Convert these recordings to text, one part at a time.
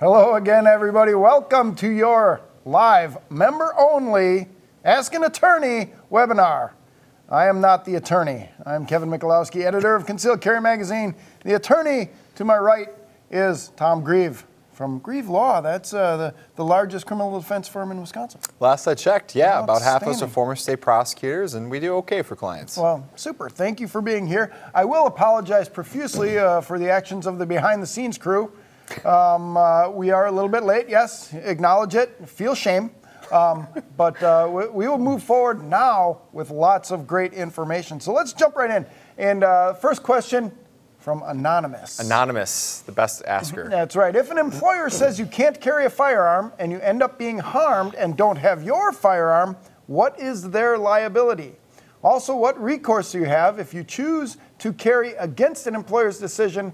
Hello again, everybody. Welcome to your live member only Ask an Attorney webinar. I am not the attorney. I'm Kevin Michalowski, editor of Concealed Carry Magazine. The attorney to my right is Tom Grieve from Grieve Law. That's uh, the, the largest criminal defense firm in Wisconsin. Last I checked, yeah, about half of us are former state prosecutors, and we do okay for clients. Well, super. Thank you for being here. I will apologize profusely uh, for the actions of the behind the scenes crew. Um, uh, we are a little bit late, yes, acknowledge it, feel shame. Um, but uh, we, we will move forward now with lots of great information. So let's jump right in. And uh, first question from Anonymous. Anonymous, the best asker. That's right. If an employer says you can't carry a firearm and you end up being harmed and don't have your firearm, what is their liability? Also, what recourse do you have if you choose to carry against an employer's decision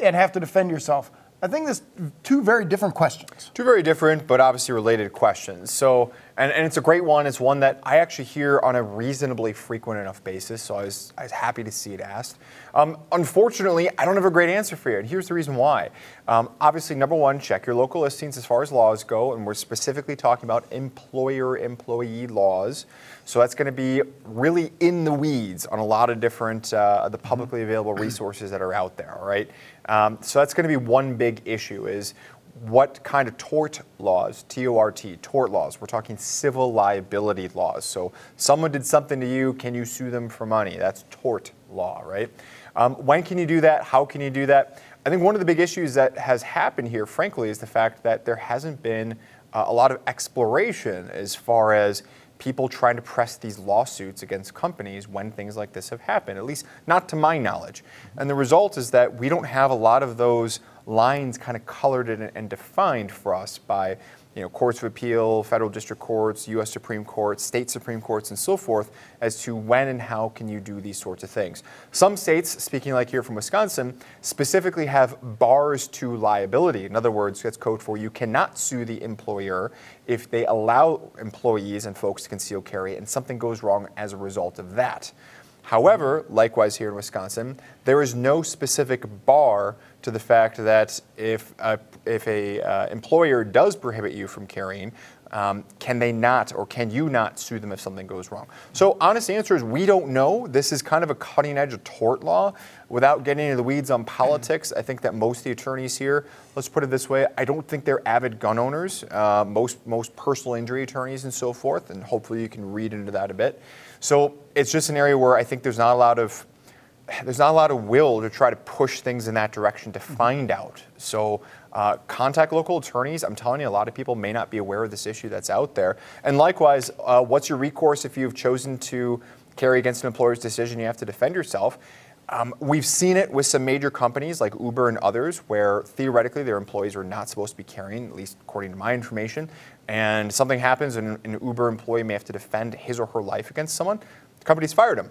and have to defend yourself? I think there's two very different questions. Two very different but obviously related questions. So, and, and it's a great one. It's one that I actually hear on a reasonably frequent enough basis. So I was, I was happy to see it asked. Um, unfortunately, I don't have a great answer for you. And here's the reason why. Um, obviously, number one, check your local listings as far as laws go. And we're specifically talking about employer employee laws. So that's going to be really in the weeds on a lot of different uh, the publicly available resources that are out there. All right. Um, so that's going to be one big issue is what kind of tort laws, T-O-R-T, tort laws. We're talking civil liability laws. So someone did something to you, can you sue them for money? That's tort law, right? Um, when can you do that? How can you do that? I think one of the big issues that has happened here, frankly, is the fact that there hasn't been uh, a lot of exploration as far as people trying to press these lawsuits against companies when things like this have happened, at least not to my knowledge. And the result is that we don't have a lot of those lines kind of colored and, defined for us by you know, courts of appeal, federal district courts, U.S. Supreme Court, state Supreme Courts, and so forth, as to when and how can you do these sorts of things. Some states, speaking like here from Wisconsin, specifically have bars to liability. In other words, that's code for you cannot sue the employer if they allow employees and folks to conceal carry, and something goes wrong as a result of that. However, likewise here in Wisconsin, there is no specific bar to the fact that if a, if a uh, employer does prohibit you from carrying, um, can they not or can you not sue them if something goes wrong? So honest answer is we don't know. This is kind of a cutting edge of tort law. Without getting into the weeds on politics, I think that most of the attorneys here, let's put it this way, I don't think they're avid gun owners. Uh, most most personal injury attorneys and so forth, and hopefully you can read into that a bit. So it's just an area where I think there's not a lot of there's not a lot of will to try to push things in that direction to find out. So uh, contact local attorneys. I'm telling you, a lot of people may not be aware of this issue that's out there. And likewise, uh, what's your recourse if you've chosen to carry against an employer's decision? You have to defend yourself. Um, we've seen it with some major companies like Uber and others, where theoretically their employees are not supposed to be carrying, at least according to my information. And something happens, and an Uber employee may have to defend his or her life against someone. The company's fired him.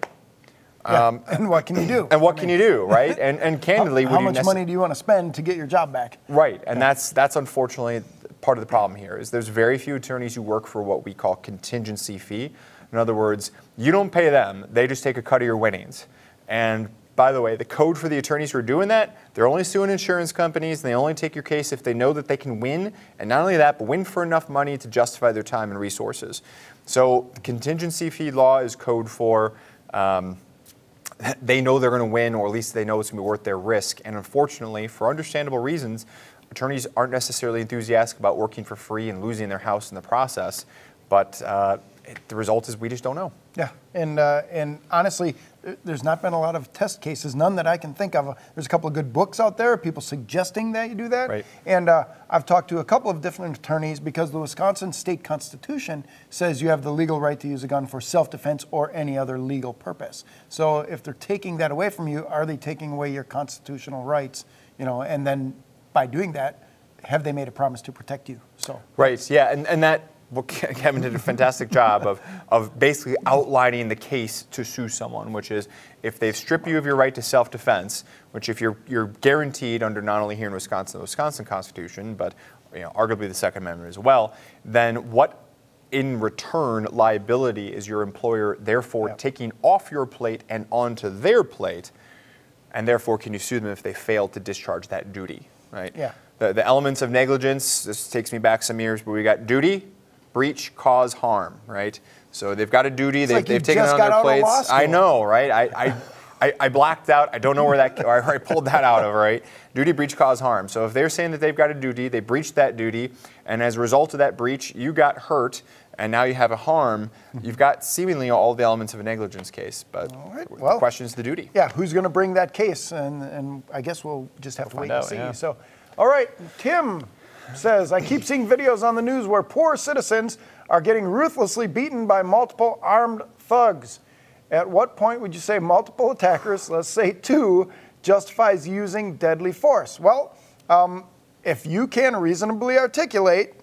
Yeah. Um, and what can you do? And what can you do, right? And and candidly, how, how much money do you want to spend to get your job back? Right, and that's that's unfortunately part of the problem here. Is there's very few attorneys who work for what we call contingency fee. In other words, you don't pay them; they just take a cut of your winnings. And by the way, the code for the attorneys who are doing that, they're only suing insurance companies, and they only take your case if they know that they can win, and not only that, but win for enough money to justify their time and resources. So, contingency fee law is code for. Um, they know they're going to win, or at least they know it's going to be worth their risk. And unfortunately, for understandable reasons, attorneys aren't necessarily enthusiastic about working for free and losing their house in the process. But uh, it, the result is we just don't know. Yeah, and uh, and honestly, there's not been a lot of test cases, none that I can think of. There's a couple of good books out there, people suggesting that you do that. Right. And uh, I've talked to a couple of different attorneys because the Wisconsin state constitution says you have the legal right to use a gun for self-defense or any other legal purpose. So if they're taking that away from you, are they taking away your constitutional rights? You know, and then by doing that, have they made a promise to protect you? So. Right. Yeah, and, and that well, Kevin did a fantastic job of, of basically outlining the case to sue someone, which is if they've stripped you of your right to self-defense, which if you're you're guaranteed under not only here in Wisconsin the Wisconsin Constitution, but you know, arguably the Second Amendment as well, then what in return liability is your employer therefore Yeah. taking off your plate and onto their plate, and therefore can you sue them if they fail to discharge that duty, right? Yeah. the, the elements of negligence, this takes me back some years, but we got duty, breach, cause, harm, right? So they've got a duty, they've, like they've taken it on their out plates. I know, right? I, I, I, I blacked out. I don't know where that, or I pulled that out of, right? Duty, breach, cause, harm. So if they're saying that they've got a duty, they breached that duty, and as a result of that breach, you got hurt, and now you have a harm, you've got seemingly all the elements of a negligence case. But right, the well- question is the duty. Yeah, who's going to bring that case? And, and I guess we'll just have to We'll wait find and see. yeah. So, all right, Tim says, I keep seeing videos on the news where poor citizens are getting ruthlessly beaten by multiple armed thugs. At what point would you say multiple attackers, let's say two, justifies using deadly force? Well, um, if you can reasonably articulate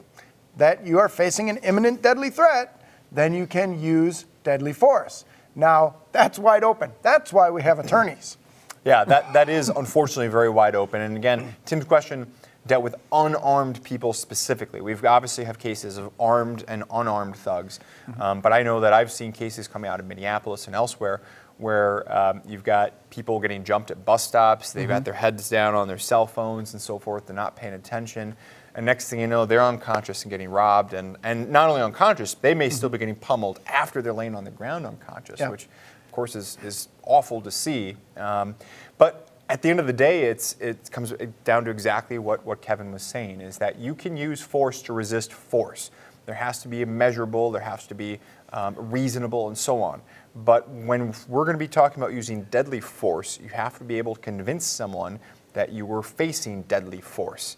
that you are facing an imminent deadly threat, then you can use deadly force. Now, that's wide open. That's why we have attorneys. Yeah, that, that is unfortunately very wide open. And again, Tim's question dealt with unarmed people specifically. We've obviously have cases of armed and unarmed thugs, um, but I know that I've seen cases coming out of Minneapolis and elsewhere where um, you've got people getting jumped at bus stops. They've got their heads down on their cell phones and so forth. They're not paying attention. And next thing you know, they're unconscious and getting robbed. And, and not only unconscious, they may still be getting pummeled after they're laying on the ground unconscious, Yeah. which of course, is, is awful to see. Um, but at the end of the day, it's, it comes down to exactly what, what Kevin was saying, is that you can use force to resist force. There has to be a measurable, there has to be um, reasonable, and so on. But when we're going to be talking about using deadly force, you have to be able to convince someone that you were facing deadly force.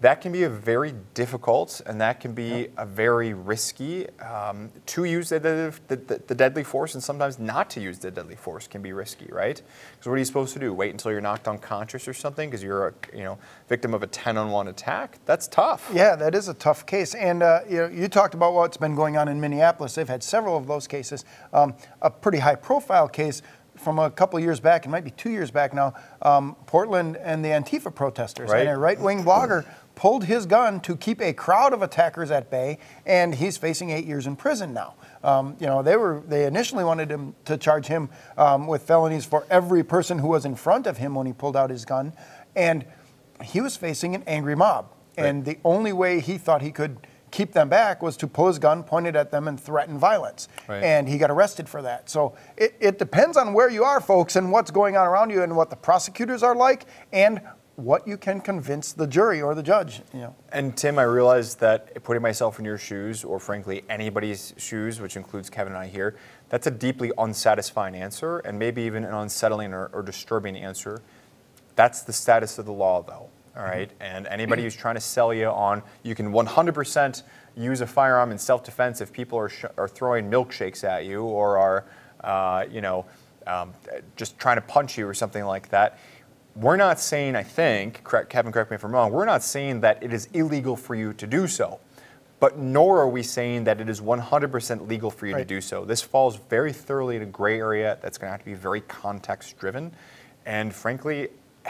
That can be a very difficult and that can be a very risky um, to use the, the, the, the deadly force and sometimes not to use the deadly force can be risky, right? Because what are you supposed to do? Wait until you're knocked unconscious or something because you're a you know victim of a 10 on 1 attack? That's tough. Yeah, that is a tough case. And uh, you, know, you talked about what's been going on in Minneapolis. They've had several of those cases. Um, a pretty high profile case from a couple years back, it might be two years back now, um, Portland and the Antifa protesters. Right. And a right wing blogger pulled his gun to keep a crowd of attackers at bay, and he's facing eight years in prison now. Um, you know, they were they initially wanted him to charge him um, with felonies for every person who was in front of him when he pulled out his gun, and he was facing an angry mob. And the only way he thought he could keep them back was to pull his gun, point it at them, and threaten violence. Right. And he got arrested for that. So it, it depends on where you are, folks, and what's going on around you, and what the prosecutors are like, and what you can convince the jury or the judge. You know. And Tim, I realized that putting myself in your shoes, or frankly anybody's shoes, which includes Kevin and I here, that's a deeply unsatisfying answer, and maybe even an unsettling or, or disturbing answer. That's the status of the law, though. All right, and anybody who's trying to sell you on you can 100% use a firearm in self-defense if people are, sh- are throwing milkshakes at you or are, uh, you know, um, just trying to punch you or something like that. We're not saying, I think, correct, Kevin, correct me if I'm wrong, we're not saying that it is illegal for you to do so. But nor are we saying that it is 100% legal for you to do so. This falls very thoroughly in a gray area that's going to have to be very context driven. And frankly,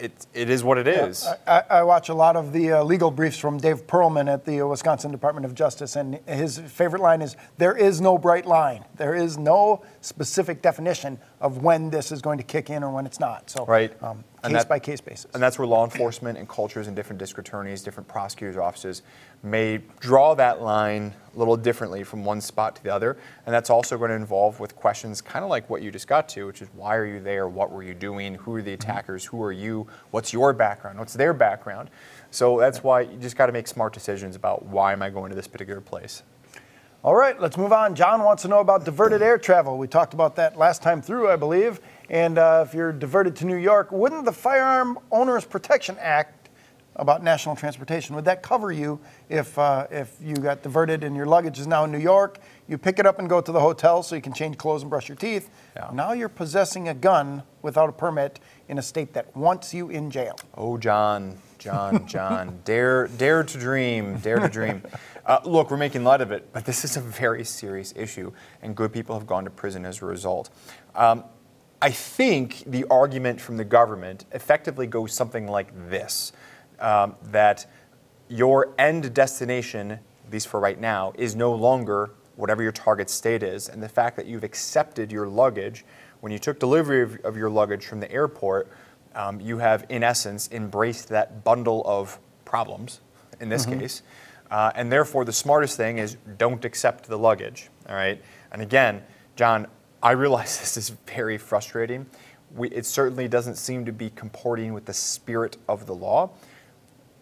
it, it is what it is. I, I watch a lot of the uh, legal briefs from Dave Perlman at the uh, Wisconsin Department of Justice, and his favorite line is There is no bright line. There is no specific definition of when this is going to kick in or when it's not. So, Right. um, case that- by case basis. And that's where law enforcement and cultures and different district attorneys, different prosecutors' offices may draw that line a little differently from one spot to the other. And that's also going to involve with questions kind of like what you just got to, which is why are you there? What were you doing? Who are the attackers? Who are you? What's your background? What's their background? So that's why you just got to make smart decisions about why am I going to this particular place. All right, let's move on. John wants to know about diverted air travel. We talked about that last time through, I believe. And uh, if you're diverted to New York, wouldn't the Firearm Owners Protection Act about national transportation would that cover you if uh, if you got diverted and your luggage is now in New York? You pick it up and go to the hotel so you can change clothes and brush your teeth. Yeah. Now you're possessing a gun without a permit in a state that wants you in jail. Oh, John, John, John, dare, dare to dream, dare to dream. Uh, look, we're making light of it, but this is a very serious issue, and good people have gone to prison as a result. Um, I think the argument from the government effectively goes something like this: um, that your end destination, at least for right now, is no longer whatever your target state is, and the fact that you've accepted your luggage when you took delivery of, of your luggage from the airport um, you have, in essence, embraced that bundle of problems, in this case. Uh, and therefore, the smartest thing is don't accept the luggage. All right. And again, John, I realize this is very frustrating. We, it certainly doesn't seem to be comporting with the spirit of the law.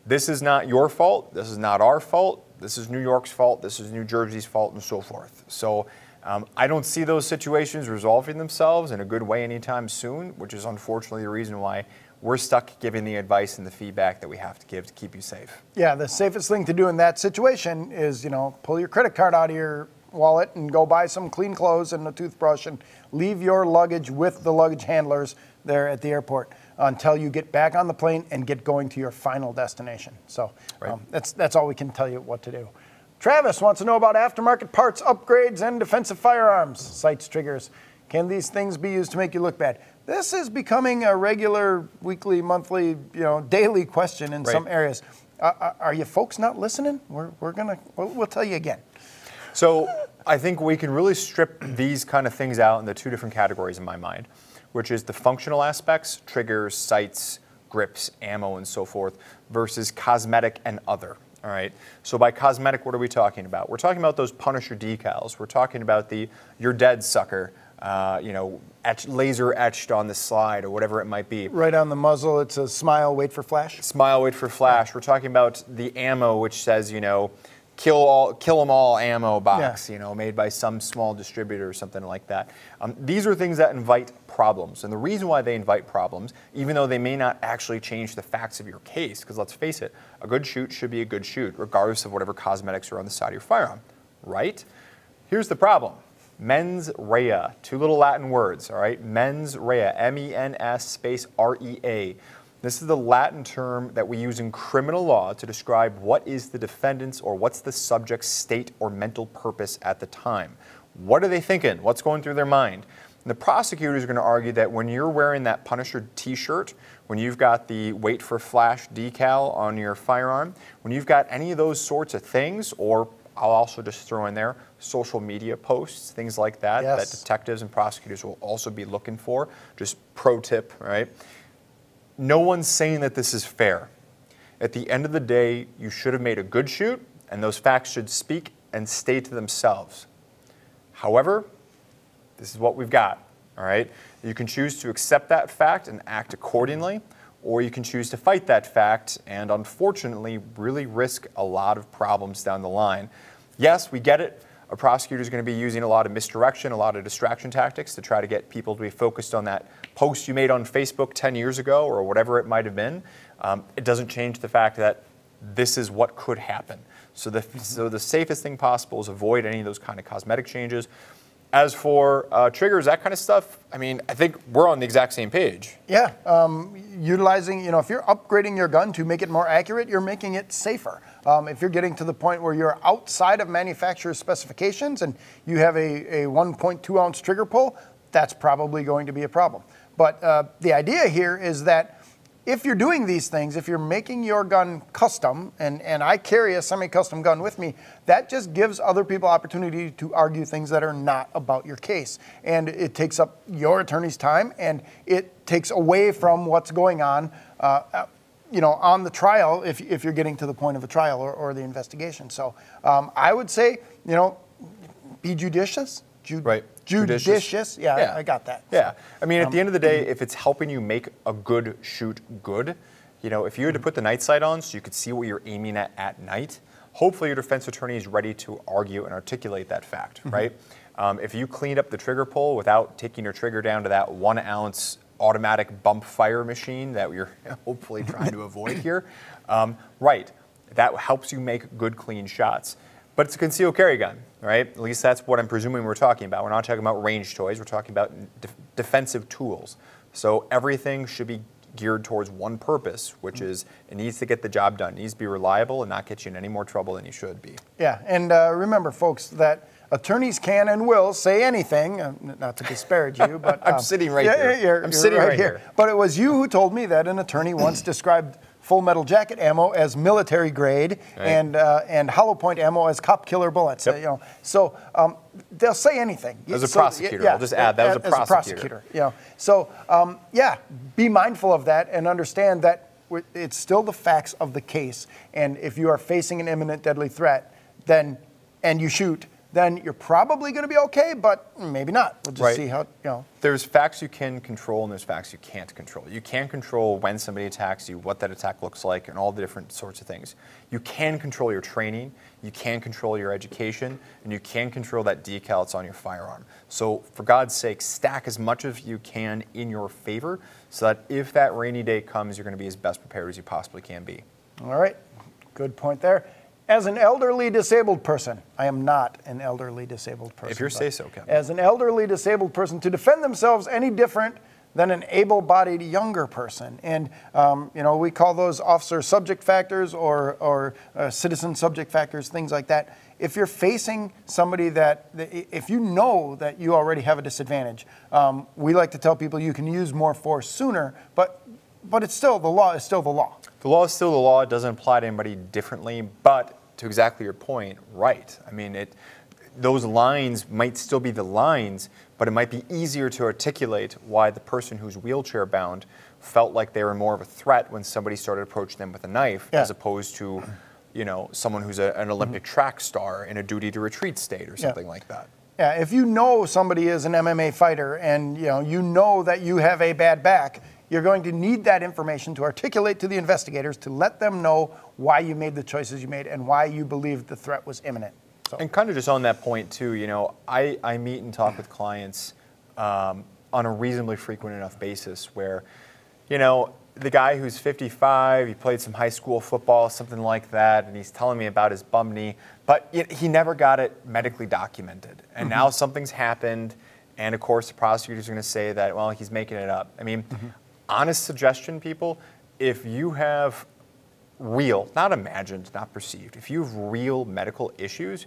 This is not your fault. This is not our fault. This is New York's fault. This is New Jersey's fault, and so forth. So um, I don't see those situations resolving themselves in a good way anytime soon, which is unfortunately the reason why we're stuck giving the advice and the feedback that we have to give to keep you safe. Yeah, the safest thing to do in that situation is, you know, pull your credit card out of your wallet and go buy some clean clothes and a toothbrush and leave your luggage with the luggage handlers there at the airport until you get back on the plane and get going to your final destination. So Right. um, that's that's all we can tell you what to do. Travis wants to know about aftermarket parts, upgrades, and defensive firearms. Sights, triggers. Can these things be used to make you look bad? This is becoming a regular, weekly, monthly, you know, daily question in Right. some areas. Uh, are- are you folks not listening? We're, we're gonna we'll, we'll tell you again. So I think we can really strip these kind of things out into two different categories in my mind, which is the functional aspects, triggers, sights, grips, ammo, and so forth, versus cosmetic and other. All right. So by cosmetic, what are we talking about? We're talking about those Punisher decals. We're talking about the "You're dead, sucker," uh, you know, etch, laser etched on the slide or whatever it might be. Right on the muzzle, it's a smile, wait for flash. Smile, wait for flash. We're talking about the ammo, which says, you know, kill all, kill them all ammo box, Yeah. you know, made by some small distributor or something like that. Um, these are things that invite problems, and the reason why they invite problems, even though they may not actually change the facts of your case, because let's face it, a good shoot should be a good shoot, regardless of whatever cosmetics are on the side of your firearm, right? Here's the problem. Mens rea, two little Latin words, all right? Mens rea, M E N S space R E A. This is the Latin term that we use in criminal law to describe what is the defendant's or what's the subject's state or mental purpose at the time. What are they thinking? What's going through their mind? And the prosecutors are going to argue that when you're wearing that Punisher t shirt, when you've got the wait for flash decal on your firearm, when you've got any of those sorts of things, or I'll also just throw in there social media posts, things like that, Yes. that detectives and prosecutors will also be looking for. Just pro tip, right? No one's saying that this is fair. At the end of the day, you should have made a good shoot, and those facts should speak and stay to themselves. However, this is what we've got, all right? You can choose to accept that fact and act accordingly, or you can choose to fight that fact and unfortunately really risk a lot of problems down the line. Yes, we get it. A prosecutor is going to be using a lot of misdirection, a lot of distraction tactics to try to get people to be focused on that post you made on Facebook 10 years ago or whatever it might have been. Um, it doesn't change the fact that this is what could happen. So the, so the safest thing possible is avoid any of those kind of cosmetic changes. As for uh, triggers, that kind of stuff, I mean, I think we're on the exact same page. Yeah, um, utilizing, you know, if you're upgrading your gun to make it more accurate, you're making it safer. Um, if you're getting to the point where you're outside of manufacturer's specifications and you have a, a 1.2 ounce trigger pull, that's probably going to be a problem. But uh, the idea here is that if you're doing these things, if you're making your gun custom, and, and I carry a semi-custom gun with me, that just gives other people opportunity to argue things that are not about your case. And it takes up your attorney's time, and it takes away from what's going on, uh, uh, you know, on the trial if, if you're getting to the point of a trial or, or the investigation. So um, I would say, you know, be judicious. Ju- Right. Judicious. Judicious. Yeah, Yeah. I got that. Yeah. I mean, at the end of the Um, day, if it's helping you make a good shoot good, you know, if you had to put the night sight on so you could see what you're aiming at at night, hopefully your defense attorney is ready to argue and articulate that fact, Mm-hmm. right? Um, if you cleaned up the trigger pull without taking your trigger down to that one ounce automatic bump fire machine that you're hopefully trying to avoid here, um, right, that helps you make good, clean shots. But it's a concealed carry gun, right? At least that's what I'm presuming we're talking about. We're not talking about range toys, we're talking about def- defensive tools. So everything should be geared towards one purpose, which is it needs to get the job done. It needs to be reliable and not get you in any more trouble than you should be. Yeah, and uh, remember, folks, that attorneys can and will say anything, uh, not to disparage you, but I'm um, sitting right yeah, here. you're- I'm you're sitting right here. But it was you who told me that an attorney once described full metal jacket ammo as military grade Right. and uh, and hollow point ammo as cop killer bullets. Yep. uh, you know, so um, they'll say anything. As a So, prosecutor, I'll just add, that was a as prosecutor. You know, so um, yeah, be mindful of that and understand that it's still the facts of the case. And if you are facing an imminent deadly threat, then and you shoot, then you're probably going to be okay, but maybe not. We'll just Right. see how you know. There's facts you can control and there's facts you can't control. You can't control when somebody attacks you, what that attack looks like, and all the different sorts of things. You can control your training, you can control your education, and you can control that decal that's on your firearm. So, for God's sake, stack as much as you can in your favor so that if that rainy day comes, you're going to be as best prepared as you possibly can be. All right, good point there. As an elderly disabled person, I am not an elderly disabled person. If you say so, Kevin. As an elderly disabled person, to defend themselves any different than an able-bodied younger person, and um, you know we call those officer subject factors or or uh, citizen subject factors, things like that. If you're facing somebody that, if you know that you already have a disadvantage, um, we like to tell people you can use more force sooner, but but it's still the law is still the law. The law is still the law. It doesn't apply to anybody differently. But to exactly your point, right? I mean, it. Those lines might still be the lines, but it might be easier to articulate why the person who's wheelchair bound felt like they were more of a threat when somebody started approaching them with a knife, Yeah. as opposed to, you know, someone who's a, an Olympic mm-hmm. track star in a duty to retreat state or something like that. Yeah, if you know somebody is an MMA fighter and you know you know that you have a bad back, you're going to need that information to articulate to the investigators to let them know why you made the choices you made and why you believed the threat was imminent. So, And kind of just on that point too, you know, I, I meet and talk with clients um, on a reasonably frequent enough basis where, you know, the guy who's 55, he played some high school football, something like that, and he's telling me about his bum knee, but he never got it medically documented. And now something's happened, and of course the prosecutor's are going to say that, well, he's making it up. I mean, honest suggestion, people, if you have real, not imagined, not perceived, if you have real medical issues,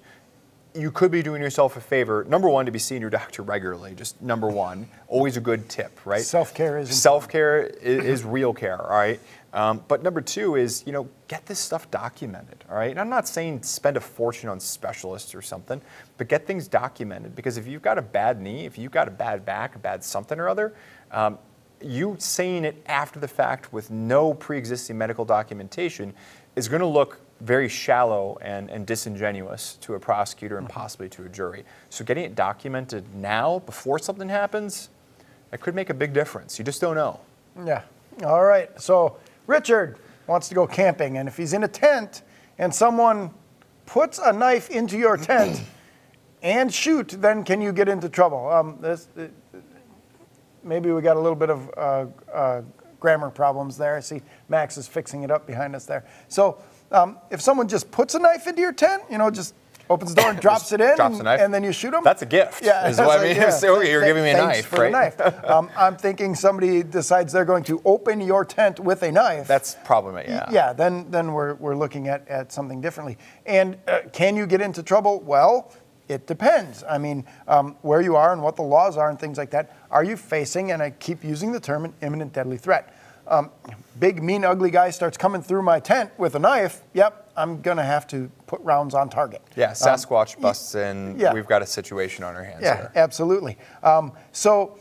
you could be doing yourself a favor. Number one, to be seeing your doctor regularly. Just number one, always a good tip, right? Self-care is important. self care is, is real care, all right. Um, but number two is you know get this stuff documented, all right. And I'm not saying spend a fortune on specialists or something, but get things documented because if you've got a bad knee, if you've got a bad back, a bad something or other, um, you saying it after the fact with no pre-existing medical documentation is going to look very shallow and, and disingenuous to a prosecutor and possibly to a jury. So getting it documented now before something happens, that could make a big difference. You just don't know. yeah. All right. So Richard wants to go camping, and if he's in a tent and someone puts a knife into your tent and shoot, then can you get into trouble? Um, this, uh, maybe we got a little bit of uh, uh, grammar problems there. I see Max is fixing it up behind us there. So um, if someone just puts a knife into your tent, you know, just opens the door and drops it in, drops and, a knife. and then you shoot them. That's a gift, Yeah, is that's what I mean. yeah. Okay, you're Th- giving me a knife, right? knife. um, I'm thinking somebody decides they're going to open your tent with a knife. That's problematic. Yeah. Yeah, then then we're, we're looking at, at something differently. And uh, can you get into trouble? Well, it depends. I mean, um, where you are and what the laws are and things like that. Are you facing, and I keep using the term, an imminent deadly threat? Um, big, mean, ugly guy starts coming through my tent with a knife. Yep, I'm going to have to put rounds on target. Yeah, Sasquatch busts in. yeah. We've got a situation on our hands Yeah, here. absolutely. Um, so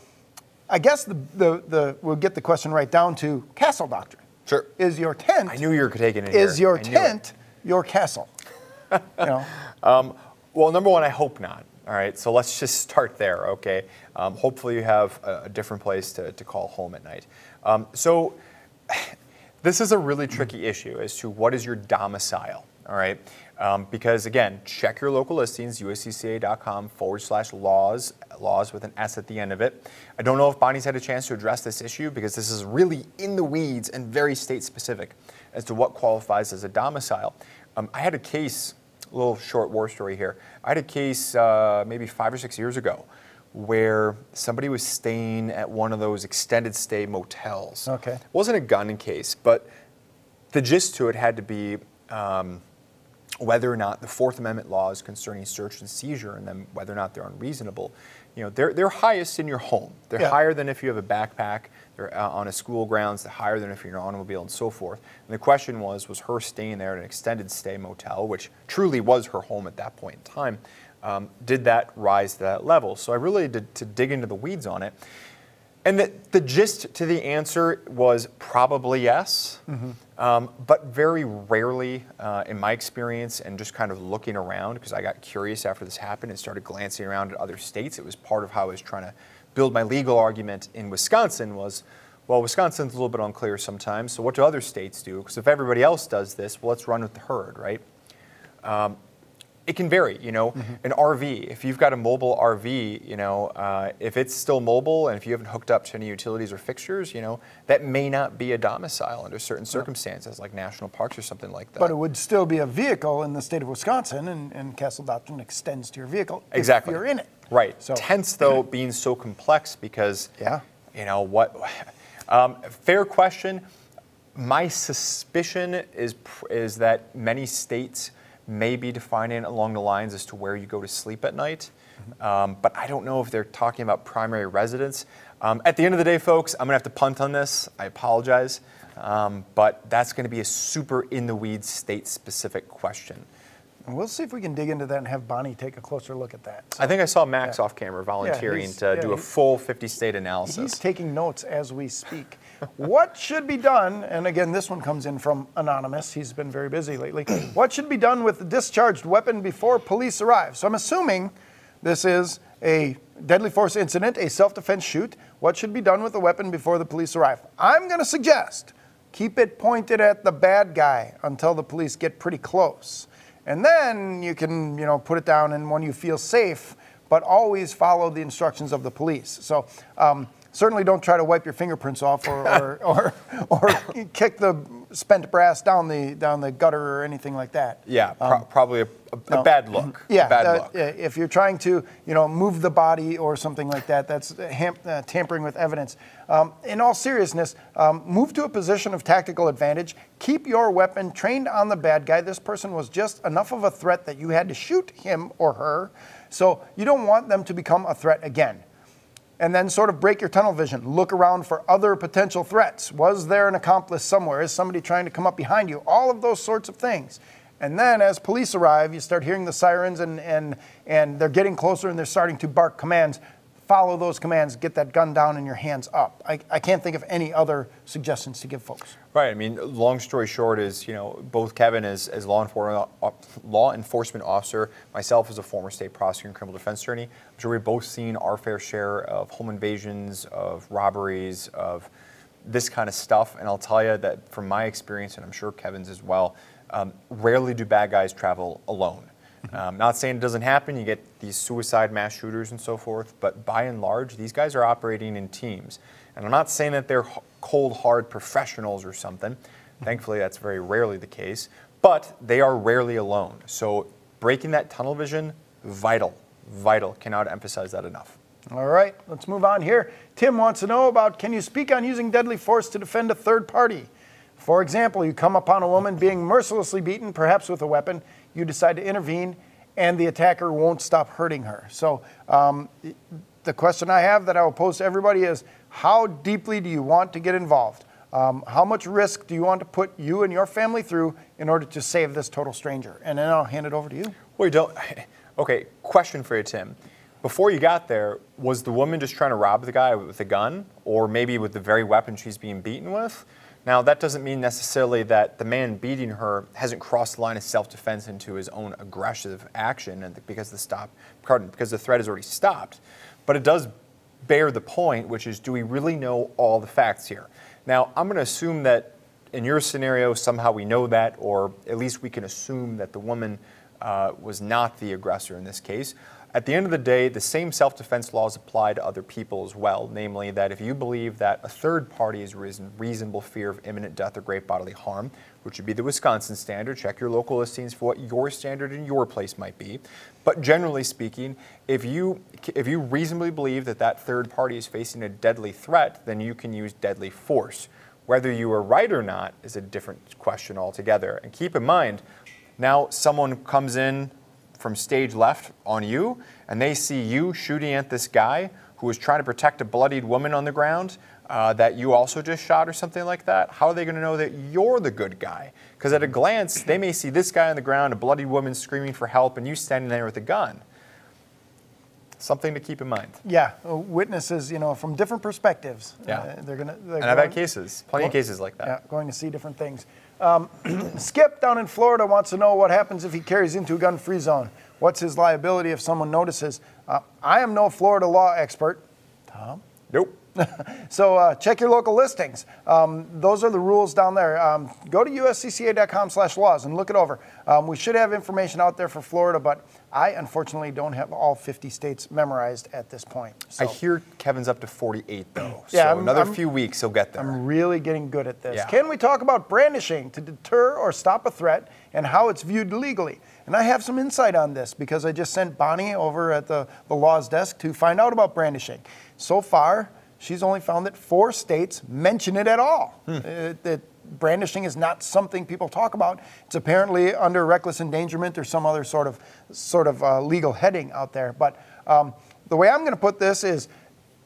I guess the, the, the, we'll get the question right down to castle doctrine. Sure. Is your tent I knew you were taking it is here. your tent your castle? you know, Um, well, number one, I hope not. All right, so let's just start there, okay? Um, hopefully, you have a, a different place to, to call home at night. Um, so, this is a really tricky issue as to what is your domicile, all right? Um, because again, check your local listings, uscca.com forward slash laws, laws with an S at the end of it. I don't know if Bonnie's had a chance to address this issue because this is really in the weeds and very state specific as to what qualifies as a domicile. Um, I had a case, little short war story here. I had a case uh, maybe five or six years ago where somebody was staying at one of those extended stay motels. Okay. It wasn't a gun case, but the gist to it had to be um, whether or not the Fourth Amendment laws concerning search and seizure and then whether or not they're unreasonable, you know, they're, they're highest in your home. They're Yeah. higher than if you have a backpack. They're uh, on a school grounds. They're higher than if you're in an automobile and so forth. And the question was, was her staying there at an extended stay motel, which truly was her home at that point in time, um, did that rise to that level? So I really did to dig into the weeds on it. And the, the gist to the answer was probably yes, um, but very rarely, uh, in my experience, and just kind of looking around, because I got curious after this happened and started glancing around at other states. It was part of how I was trying to build my legal argument in Wisconsin was, well, Wisconsin's a little bit unclear sometimes, so what do other states do? Because if everybody else does this, well, let's run with the herd, right? It can vary. You know, an RV. If you've got a mobile RV, you know, uh, if it's still mobile and if you haven't hooked up to any utilities or fixtures, you know, that may not be a domicile under certain circumstances, like national parks or something like that. But it would still be a vehicle in the state of Wisconsin, and, and Castle Doctrine extends to your vehicle exactly. if you're in it. Right. So, Tents though being so complex because Yeah. you know what? Um, fair question. My suspicion is is that many states may be defining along the lines as to where you go to sleep at night, um, but I don't know if they're talking about primary residence. Um, at the end of the day, folks, I'm gonna have to punt on this. I apologize, um, but that's going to be a super in the weeds state specific question. and we'll see if we can dig into that and have Bonnie take a closer look at that. So I think I saw Max Yeah. off camera volunteering he's- to yeah, do a he- full 50 state analysis. He's taking notes as we speak. What should be done, and again, this one comes in from Anonymous, he's been very busy lately. what should be done with the discharged weapon before police arrive? So I'm assuming this is a deadly force incident, a self defense shoot. What should be done with the weapon before the police arrive? I'm going to suggest keep it pointed at the bad guy until the police get pretty close. And then you can, you know, put it down and when you feel safe, but always follow the instructions of the police. So um, certainly don't try to wipe your fingerprints off or, or, or, or kick the spent brass down the, down the gutter or anything like that. Yeah, pro- probably a, a, a bad look. Yeah, bad uh, look. if you're trying to, you know, move the body or something like that, that's ham- uh, tampering with evidence. Um, in all seriousness, um, move to a position of tactical advantage. Keep your weapon trained on the bad guy. This person was just enough of a threat that you had to shoot him or her. So you don't want them to become a threat again and then sort of break your tunnel vision. Look around for other potential threats. Was there an accomplice somewhere? Is somebody trying to come up behind you? All of those sorts of things. And then as police arrive, you start hearing the sirens and, and, and they're getting closer and they're starting to bark commands. Follow those commands, get that gun down and your hands up. I, I can't think of any other suggestions to give folks. Right. I mean, long story short is, you know, both Kevin as, as law enforcement law enforcement officer, myself as a former state prosecutor and criminal defense attorney. I'm sure we've both seen our fair share of home invasions, of robberies, of this kind of stuff. And I'll tell you that from my experience, and I'm sure Kevin's as well, um, rarely do bad guys travel alone. Um, not saying it doesn't happen. You get these suicide mass shooters and so forth, but by and large, these guys are operating in teams. And I'm not saying that they're cold, hard professionals or something. Thankfully, that's very rarely the case. But they are rarely alone. So breaking that tunnel vision, vital, vital. Cannot emphasize that enough. All right, let's move on here. Tim wants to know about can you speak on using deadly force to defend a third party? For example, you come upon a woman being mercilessly beaten, perhaps with a weapon. You decide to intervene, and the attacker won't stop hurting her. So, um, the question I have that I will pose to everybody is how deeply do you want to get involved? Um, how much risk do you want to put you and your family through in order to save this total stranger? And then I'll hand it over to you. Well, you don't. Okay, question for you, Tim. Before you got there, was the woman just trying to rob the guy with a gun, or maybe with the very weapon she's being beaten with? Now, that doesn't mean necessarily that the man beating her hasn't crossed the line of self-defense into his own aggressive action, and because the stop, pardon, because the threat has already stopped. But it does bear the point, which is, do we really know all the facts here? Now, I'm going to assume that in your scenario, somehow we know that, or at least we can assume that the woman uh, was not the aggressor in this case. At the end of the day, the same self defense laws apply to other people as well, namely that if you believe that a third party is reason, reasonable fear of imminent death or great bodily harm, which would be the Wisconsin standard, check your local listings for what your standard in your place might be. But generally speaking, if you, if you reasonably believe that that third party is facing a deadly threat, then you can use deadly force. Whether you are right or not is a different question altogether. And keep in mind, Now someone comes in from stage left on you, and they see you shooting at this guy who is trying to protect a bloodied woman on the ground uh, that you also just shot or something like that, how are they going to know that you're the good guy? Because at a glance, they may see this guy on the ground, a bloody woman screaming for help, and you standing there with a gun. Something to keep in mind. Yeah, uh, witnesses, you know, from different perspectives. Yeah. Uh, they're gonna. They're And I've had going- cases, plenty of cases like that. Yeah, going to see different things. Um, Skip down in Florida wants to know what happens if he carries into a gun-free zone. What's his liability if someone notices? Uh, I am no Florida law expert. Tom? Nope. So uh, check your local listings. Um, those are the rules down there. Um, go to uscca.com/laws and look it over. Um, we should have information out there for Florida, but I unfortunately don't have all 50 states memorized at this point. So I hear Kevin's up to 48 though. Yeah, so I'm- another I'm- few weeks he'll get there. I'm really getting good at this. Yeah. Can we talk about brandishing to deter or stop a threat and how it's viewed legally? And I have some insight on this because I just sent Bonnie over at the, the law's desk to find out about brandishing. So far, she's only found that four states mention it at all. Hmm. Uh, that brandishing is not something people talk about. It's apparently under reckless endangerment or some other sort of sort of uh, legal heading out there. But um, the way I'm going to put this is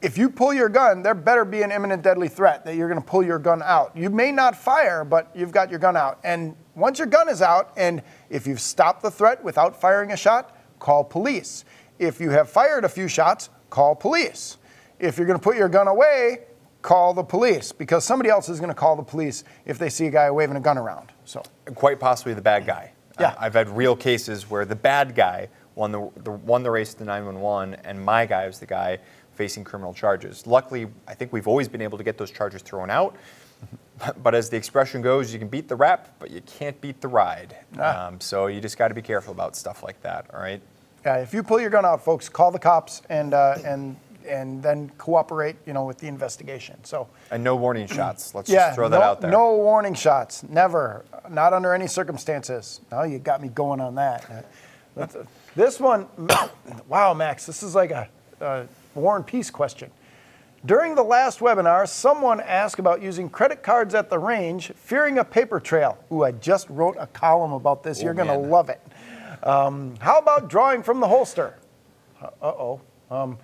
if you pull your gun, there better be an imminent deadly threat that you're going to pull your gun out. You may not fire, but you've got your gun out. And once your gun is out, and if you've stopped the threat without firing a shot, call police. If you have fired a few shots, call police. If you're going to put your gun away, call the police because somebody else is going to call the police if they see a guy waving a gun around. So, Quite possibly the bad guy. Yeah. Uh, I've had real cases where the bad guy won the, the won the race to 911, and my guy was the guy facing criminal charges. Luckily, I think we've always been able to get those charges thrown out. But as the expression goes, you can beat the rap, but you can't beat the ride. Ah. Um, so you just got to be careful about stuff like that. All right. yeah, if you pull your gun out, folks, call the cops and uh, and and then cooperate, you know, with the investigation. So. And no warning shots. Let's Yeah, just throw that no, out there. no warning shots, never, not under any circumstances. Now you got me going on that. That's a- this one, wow, Max, this is like a, a War and Peace question. During the last webinar, someone asked about using credit cards at the range, fearing a paper trail. Ooh, I just wrote a column about this. You're going to man. love it. Um, how about drawing from the holster? Uh oh. Um,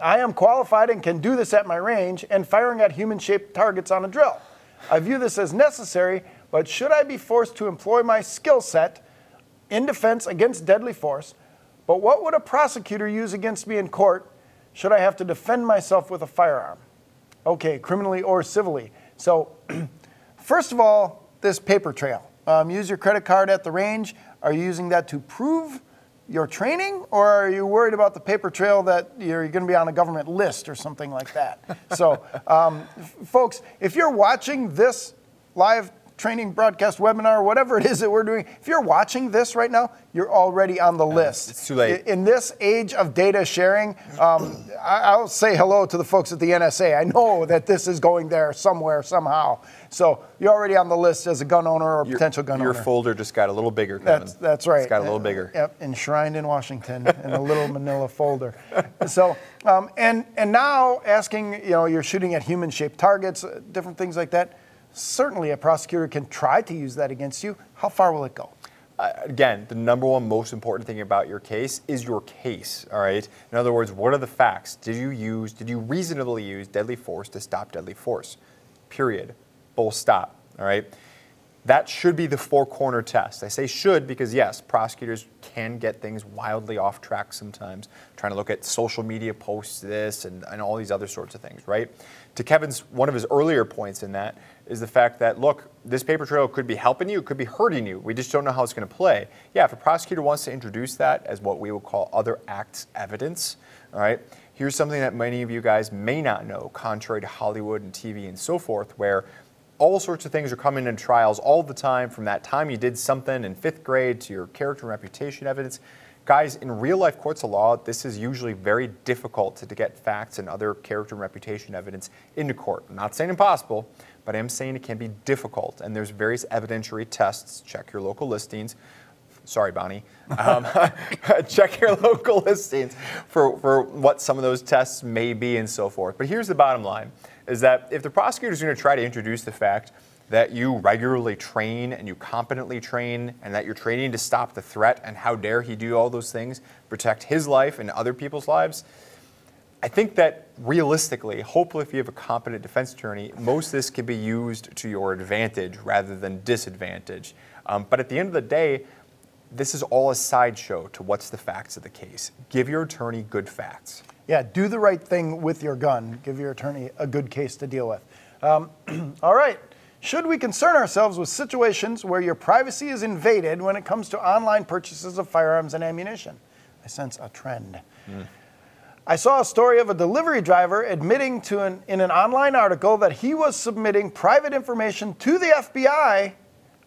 I am qualified and can do this at my range and firing at human shaped targets on a drill. I view this as necessary, but should I be forced to employ my skill set in defense against deadly force? But what would a prosecutor use against me in court should I have to defend myself with a firearm? Okay, criminally or civilly. So, first of all, this paper trail. Um, use your credit card at the range. Are you using that to prove your training, or are you worried about the paper trail that you're going to be on a government list or something like that? so, um, folks, if you're watching this live training broadcast webinar, whatever it is that we're doing, if you're watching this right now, you're already on the list. it's too late. In this age of data sharing, um, I'll say hello to the folks at the NSA. I know that this is going there somewhere, somehow. So you're already on the list as a gun owner or Your- potential gun your owner. Your folder just got a little bigger. That's Kevin. that's right. It's got a little bigger. Uh, Yep, enshrined in Washington in a little Manila folder. So, um, and and now asking, you know, you're shooting at human-shaped targets, uh, different things like that. Certainly, a prosecutor can try to use that against you. How far will it go? Uh, again, the number one most important thing about your case is your case, all right? In other words, what are the facts? Did you use, did you reasonably use deadly force to stop deadly force? Period. Full stop, all right? That should be the four corner test. I say should because, yes, prosecutors can get things wildly off track sometimes, trying to look at social media posts, this, and, and all these other sorts of things, right? To Kevin's, one of his earlier points in that is the fact that, look, this paper trail could be helping you, it could be hurting you. We just don't know how it's going to play. Yeah, if a prosecutor wants to introduce that as what we would call other acts evidence, all right, here's something that many of you guys may not know, contrary to Hollywood and TV and so forth, where all sorts of things are coming in trials all the time from that time you did something in fifth grade to your character and reputation evidence. Guys, in real life courts of law, this is usually very difficult to, to get facts and other character and reputation evidence into court. I'm not saying impossible, but I am saying it can be difficult. And there's various evidentiary tests. Check your local listings. Sorry, Bonnie. Um, check your local listings for, for what some of those tests may be and so forth. But here's the bottom line is that if the prosecutor is going to try to introduce the fact that you regularly train and you competently train and that you're training to stop the threat and how dare he do all those things, protect his life and other people's lives. I think that realistically, hopefully, if you have a competent defense attorney, most of this can be used to your advantage rather than disadvantage. Um, but at the end of the day, this is all a sideshow to what's the facts of the case. Give your attorney good facts. Yeah, do the right thing with your gun. Give your attorney a good case to deal with. Um, all right. Should we concern ourselves with situations where your privacy is invaded when it comes to online purchases of firearms and ammunition? I sense a trend. Mm. I saw a story of a delivery driver admitting to an, in an online article that he was submitting private information to the FBI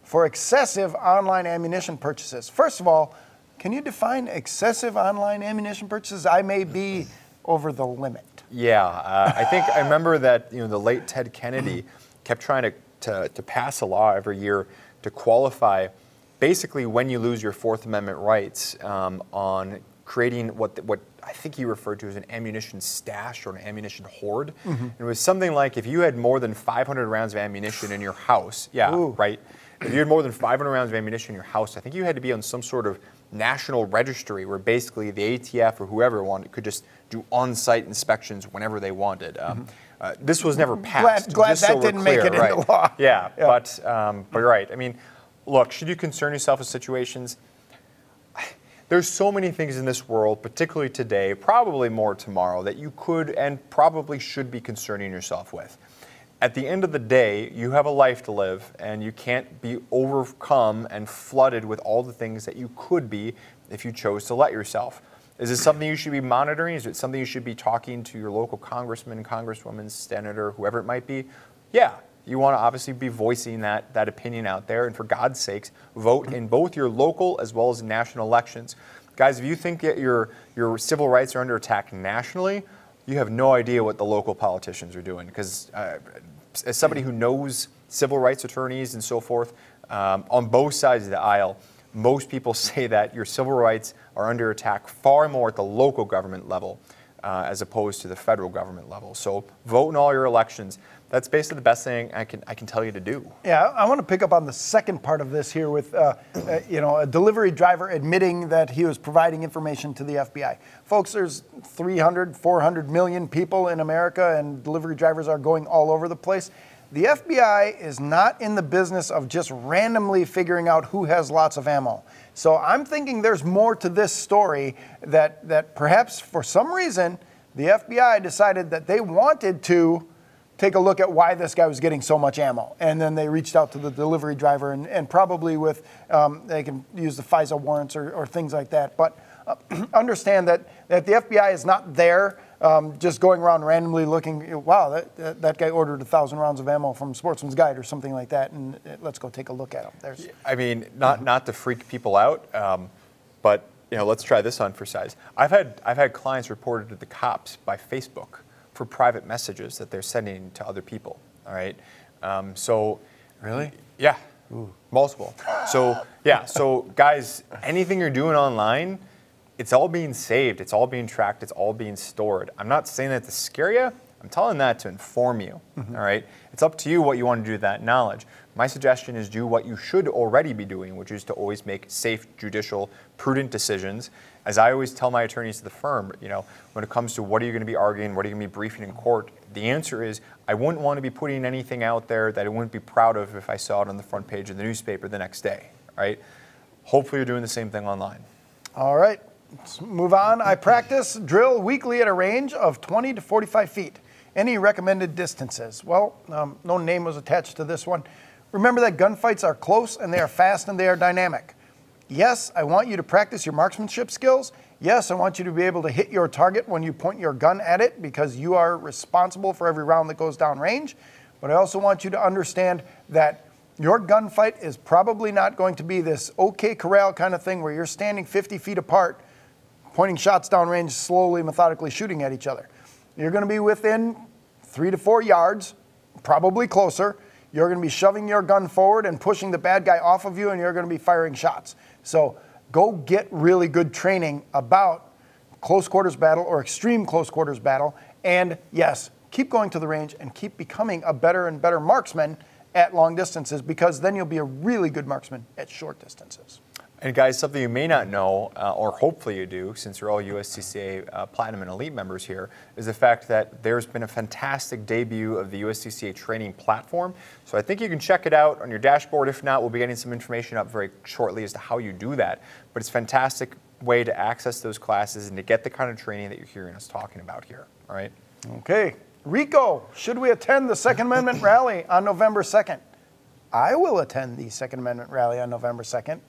for excessive online ammunition purchases. First of all, can you define excessive online ammunition purchases? I may be over the limit. Yeah, uh, I think I remember that you know the late Ted Kennedy kept trying to, to, to pass a law every year to qualify basically when you lose your Fourth Amendment rights um, on creating what what I think he referred to as an ammunition stash or an ammunition hoard. Mm-hmm. It was something like if you had more than 500 rounds of ammunition in your house, yeah, Ooh. right if you had more than 500 rounds of ammunition in your house, I think you had to be on some sort of national registry where basically the ATF or whoever wanted could just do on-site inspections whenever they wanted. Um, mm-hmm. Uh, this was never passed. Glad, glad that so didn't clear, make it right. into law. Yeah, yeah. but um, but you're right. I mean, look, should you concern yourself with situations? There's so many things in this world, particularly today, probably more tomorrow, that you could and probably should be concerning yourself with at the end of the day, you have a life to live, and you can't be overcome and flooded with all the things that you could be if you chose to let yourself. Is this something you should be monitoring? Is it something you should be talking to your local congressman, congresswoman, senator, whoever it might be? Yeah, you want to obviously be voicing that, that opinion out there, and for God's sakes, vote in both your local as well as national elections. Guys, if you think that your, your civil rights are under attack nationally, you have no idea what the local politicians are doing. Because uh, as somebody who knows civil rights attorneys and so forth um, on both sides of the aisle, most people say that your civil rights are under attack far more at the local government level uh, as opposed to the federal government level. So vote in all your elections that's basically the best thing I can I can tell you to do. Yeah, I want to pick up on the second part of this here with uh, uh, you know a delivery driver admitting that he was providing information to the FBI. Folks, there's 300, 400 million people in America, and delivery drivers are going all over the place. The FBI is not in the business of just randomly figuring out who has lots of ammo. So I'm thinking there's more to this story that that perhaps for some reason the FBI decided that they wanted to take a look at why this guy was getting so much ammo. And then they reached out to the delivery driver, and, and probably with, um, they can use the FISA warrants or, or things like that. But uh, understand that, that the FBI is not there um, just going around randomly looking, wow, that, that, that guy ordered a thousand rounds of ammo from Sportsman's Guide or something like that, and uh, let's go take a look at them. There's, I mean, not, not to freak people out, um, but you know, let's try this on for size. I've had, I've had clients reported to the cops by Facebook for private messages that they're sending to other people. All right. Um, so, really? Yeah. Ooh. Multiple. So, yeah. So, guys, anything you're doing online, it's all being saved. It's all being tracked. It's all being stored. I'm not saying that to scare you. I'm telling that to inform you. Mm-hmm. All right. It's up to you what you want to do with that knowledge. My suggestion is do what you should already be doing, which is to always make safe, judicial, prudent decisions as I always tell my attorneys to the firm, you know, when it comes to what are you going to be arguing, what are you going to be briefing in court, the answer is I wouldn't want to be putting anything out there that I wouldn't be proud of if I saw it on the front page of the newspaper the next day, right? Hopefully you're doing the same thing online. All right, let's move on. I practice drill weekly at a range of 20 to 45 feet. Any recommended distances? Well, um, no name was attached to this one. Remember that gunfights are close and they are fast and they are dynamic. Yes, I want you to practice your marksmanship skills. Yes, I want you to be able to hit your target when you point your gun at it because you are responsible for every round that goes down range. But I also want you to understand that your gunfight is probably not going to be this OK corral kind of thing where you're standing 50 feet apart, pointing shots downrange, slowly, methodically shooting at each other. You're going to be within three to four yards, probably closer. You're going to be shoving your gun forward and pushing the bad guy off of you, and you're going to be firing shots. So go get really good training about close quarters battle or extreme close quarters battle. And yes, keep going to the range and keep becoming a better and better marksman at long distances because then you'll be a really good marksman at short distances. And guys, something you may not know, uh, or hopefully you do, since you're all USCCA uh, Platinum and Elite members here, is the fact that there's been a fantastic debut of the USCCA training platform. So I think you can check it out on your dashboard. If not, we'll be getting some information up very shortly as to how you do that. But it's a fantastic way to access those classes and to get the kind of training that you're hearing us talking about here. All right. Okay. Rico, should we attend the Second Amendment rally on November 2nd? I will attend the Second Amendment rally on November 2nd.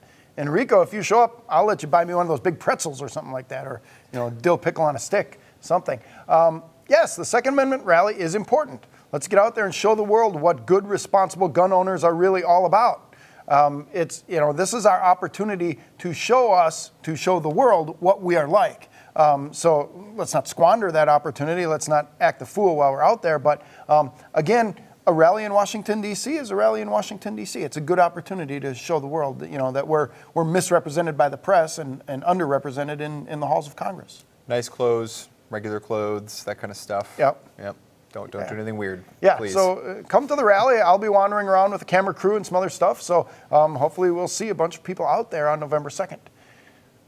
And Rico, if you show up, I'll let you buy me one of those big pretzels or something like that, or you know, dill pickle on a stick, something. Um, yes, the Second Amendment rally is important. Let's get out there and show the world what good, responsible gun owners are really all about. Um, it's you know, this is our opportunity to show us, to show the world what we are like. Um, so let's not squander that opportunity. Let's not act a fool while we're out there. But um, again, a rally in Washington D.C. is a rally in Washington D.C. It's a good opportunity to show the world, that, you know, that we're we're misrepresented by the press and, and underrepresented in, in the halls of Congress. Nice clothes, regular clothes, that kind of stuff. Yep. Yep. Don't don't Yeah. do anything weird. Yeah, please. so uh, come to the rally. I'll be wandering around with a camera crew and some other stuff. So um, hopefully we'll see a bunch of people out there on November 2nd.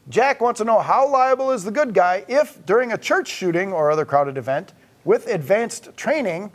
Jack wants to know how liable is the good guy if during a church shooting or other crowded event with advanced training,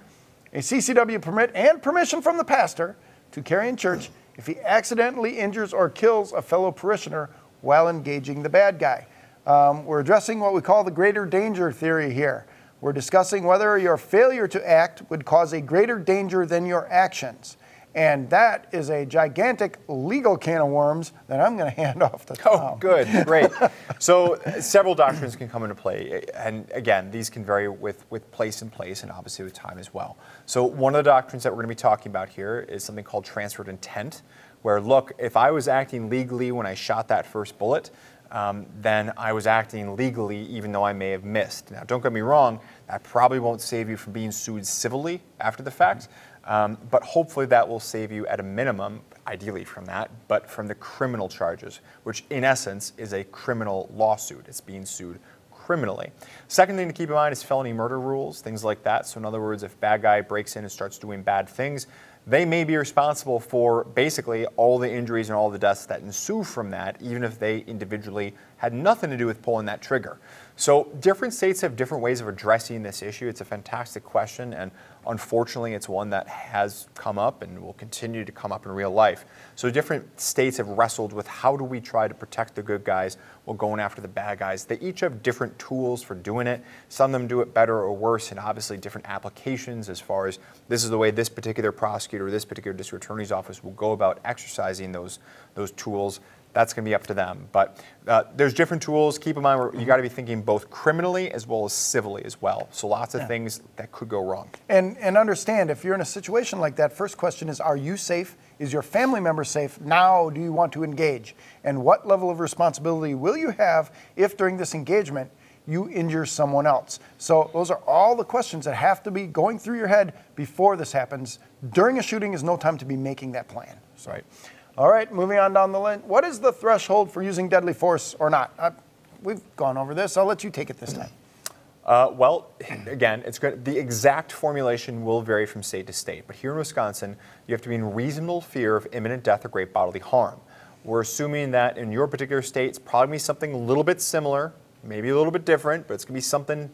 a CCW permit and permission from the pastor to carry in church if he accidentally injures or kills a fellow parishioner while engaging the bad guy. Um, we're addressing what we call the greater danger theory here. We're discussing whether your failure to act would cause a greater danger than your actions. And that is a gigantic legal can of worms that I'm going to hand off to Tom. Oh, good, great. so several doctrines can come into play, and again, these can vary with, with place and place, and obviously with time as well. So one of the doctrines that we're going to be talking about here is something called transferred intent, where look, if I was acting legally when I shot that first bullet, um, then I was acting legally even though I may have missed. Now, don't get me wrong, that probably won't save you from being sued civilly after the fact. Um, but hopefully that will save you at a minimum, ideally from that, but from the criminal charges, which in essence is a criminal lawsuit. It's being sued criminally. Second thing to keep in mind is felony murder rules, things like that. So in other words, if bad guy breaks in and starts doing bad things, they may be responsible for basically all the injuries and all the deaths that ensue from that, even if they individually had nothing to do with pulling that trigger. So different states have different ways of addressing this issue. It's a fantastic question, and unfortunately, it's one that has come up and will continue to come up in real life. So different states have wrestled with how do we try to protect the good guys while going after the bad guys. They each have different tools for doing it. Some of them do it better or worse, and obviously different applications as far as this is the way this particular prosecutor or this particular district attorney's office will go about exercising those those tools that's going to be up to them. But uh, there's different tools. Keep in mind, you got to be thinking both criminally as well as civilly as well. So lots of things that could go wrong. And, and understand if you're in a situation like that, first question is Are you safe? Is your family member safe? Now, do you want to engage? And what level of responsibility will you have if during this engagement you injure someone else? So, those are all the questions that have to be going through your head before this happens. During a shooting is no time to be making that plan. So, Right. All right, moving on down the line. What is the threshold for using deadly force or not? Uh, we've gone over this. I'll let you take it this time. Uh, well, again, it's good. The exact formulation will vary from state to state, but here in Wisconsin, you have to be in reasonable fear of imminent death or great bodily harm. We're assuming that in your particular state, it's probably something a little bit similar, maybe a little bit different, but it's going to be something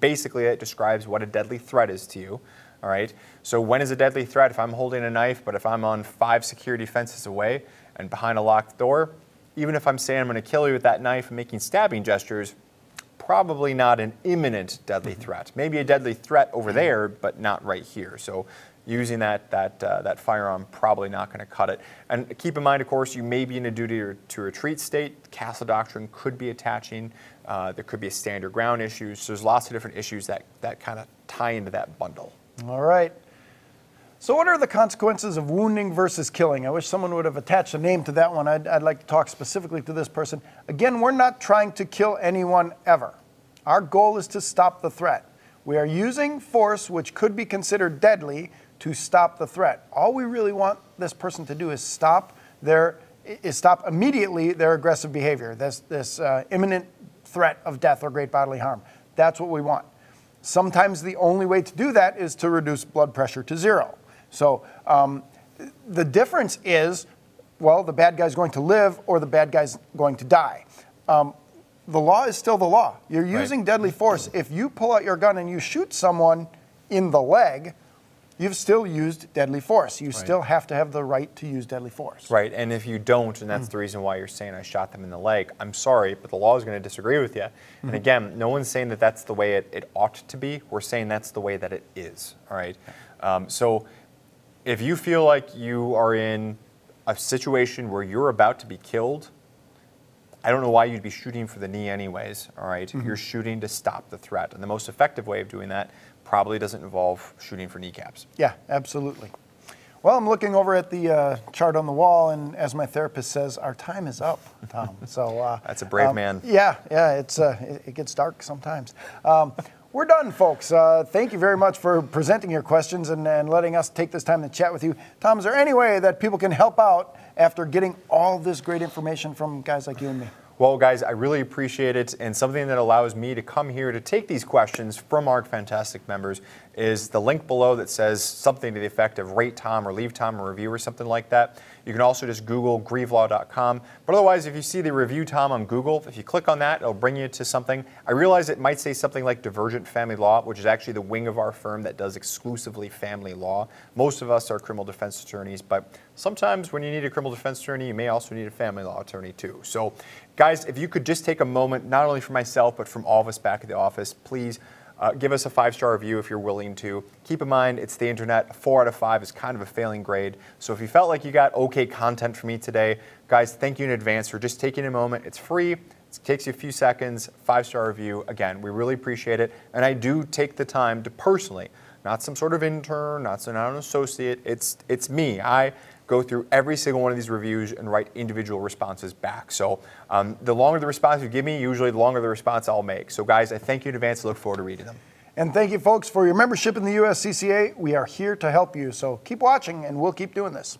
basically that describes what a deadly threat is to you. All right. So when is a deadly threat? If I'm holding a knife, but if I'm on five security fences away and behind a locked door, even if I'm saying I'm going to kill you with that knife and making stabbing gestures, probably not an imminent deadly threat. Maybe a deadly threat over there, but not right here. So using that that uh, that firearm probably not going to cut it. And keep in mind, of course, you may be in a duty to, to retreat state. Castle doctrine could be attaching. Uh, there could be a stand your ground issue. So there's lots of different issues that that kind of tie into that bundle. All right. So, what are the consequences of wounding versus killing? I wish someone would have attached a name to that one. I'd, I'd like to talk specifically to this person. Again, we're not trying to kill anyone ever. Our goal is to stop the threat. We are using force, which could be considered deadly, to stop the threat. All we really want this person to do is stop their is stop immediately their aggressive behavior. This this uh, imminent threat of death or great bodily harm. That's what we want. Sometimes the only way to do that is to reduce blood pressure to zero. So um, the difference is, well, the bad guy's going to live or the bad guy's going to die. Um, the law is still the law. You're Right. using deadly force. If you pull out your gun and you shoot someone in the leg, you've still used deadly force. You still have to have the right to use deadly force. Right, and if you don't, and that's hmm. the reason why you're saying I shot them in the leg, I'm sorry, but the law is going to disagree with you. And hmm. again, no one's saying that that's the way it, it ought to be. We're saying that's the way that it is. All right. Um, so if you feel like you are in a situation where you're about to be killed, I don't know why you'd be shooting for the knee, anyways. All right? Hmm. You're shooting to stop the threat. And the most effective way of doing that probably doesn't involve shooting for kneecaps. Yeah, absolutely. Well, I'm looking over at the uh, chart on the wall, and as my therapist says, our time is up, Tom. So uh, That's a brave man. Yeah, yeah, it's uh, it, it gets dark sometimes. Um, we're done, folks. Uh, thank you very much for presenting your questions and, and letting us take this time to chat with you. Tom, is there any way that people can help out after getting all this great information from guys like you and me? Well, guys, I really appreciate it. And something that allows me to come here to take these questions from our fantastic members is the link below that says something to the effect of rate Tom or leave Tom a review or something like that. You can also just Google grievelaw.com. But otherwise, if you see the review Tom on Google, if you click on that, it'll bring you to something. I realize it might say something like Divergent Family Law, which is actually the wing of our firm that does exclusively family law. Most of us are criminal defense attorneys, but sometimes when you need a criminal defense attorney, you may also need a family law attorney too. So, guys, if you could just take a moment, not only for myself, but from all of us back at the office, please uh, give us a five star review if you're willing to. Keep in mind, it's the internet. Four out of five is kind of a failing grade. So if you felt like you got okay content from me today, guys, thank you in advance for just taking a moment. It's free. It takes you a few seconds, five star review. Again, we really appreciate it. And I do take the time to personally, not some sort of intern, not, some, not an associate, it's, it's me. I go through every single one of these reviews and write individual responses back. So um, the longer the response you give me, usually the longer the response I'll make. So guys, I thank you in advance. I look forward to reading them. And thank you, folks, for your membership in the USCCA. We are here to help you. So keep watching, and we'll keep doing this.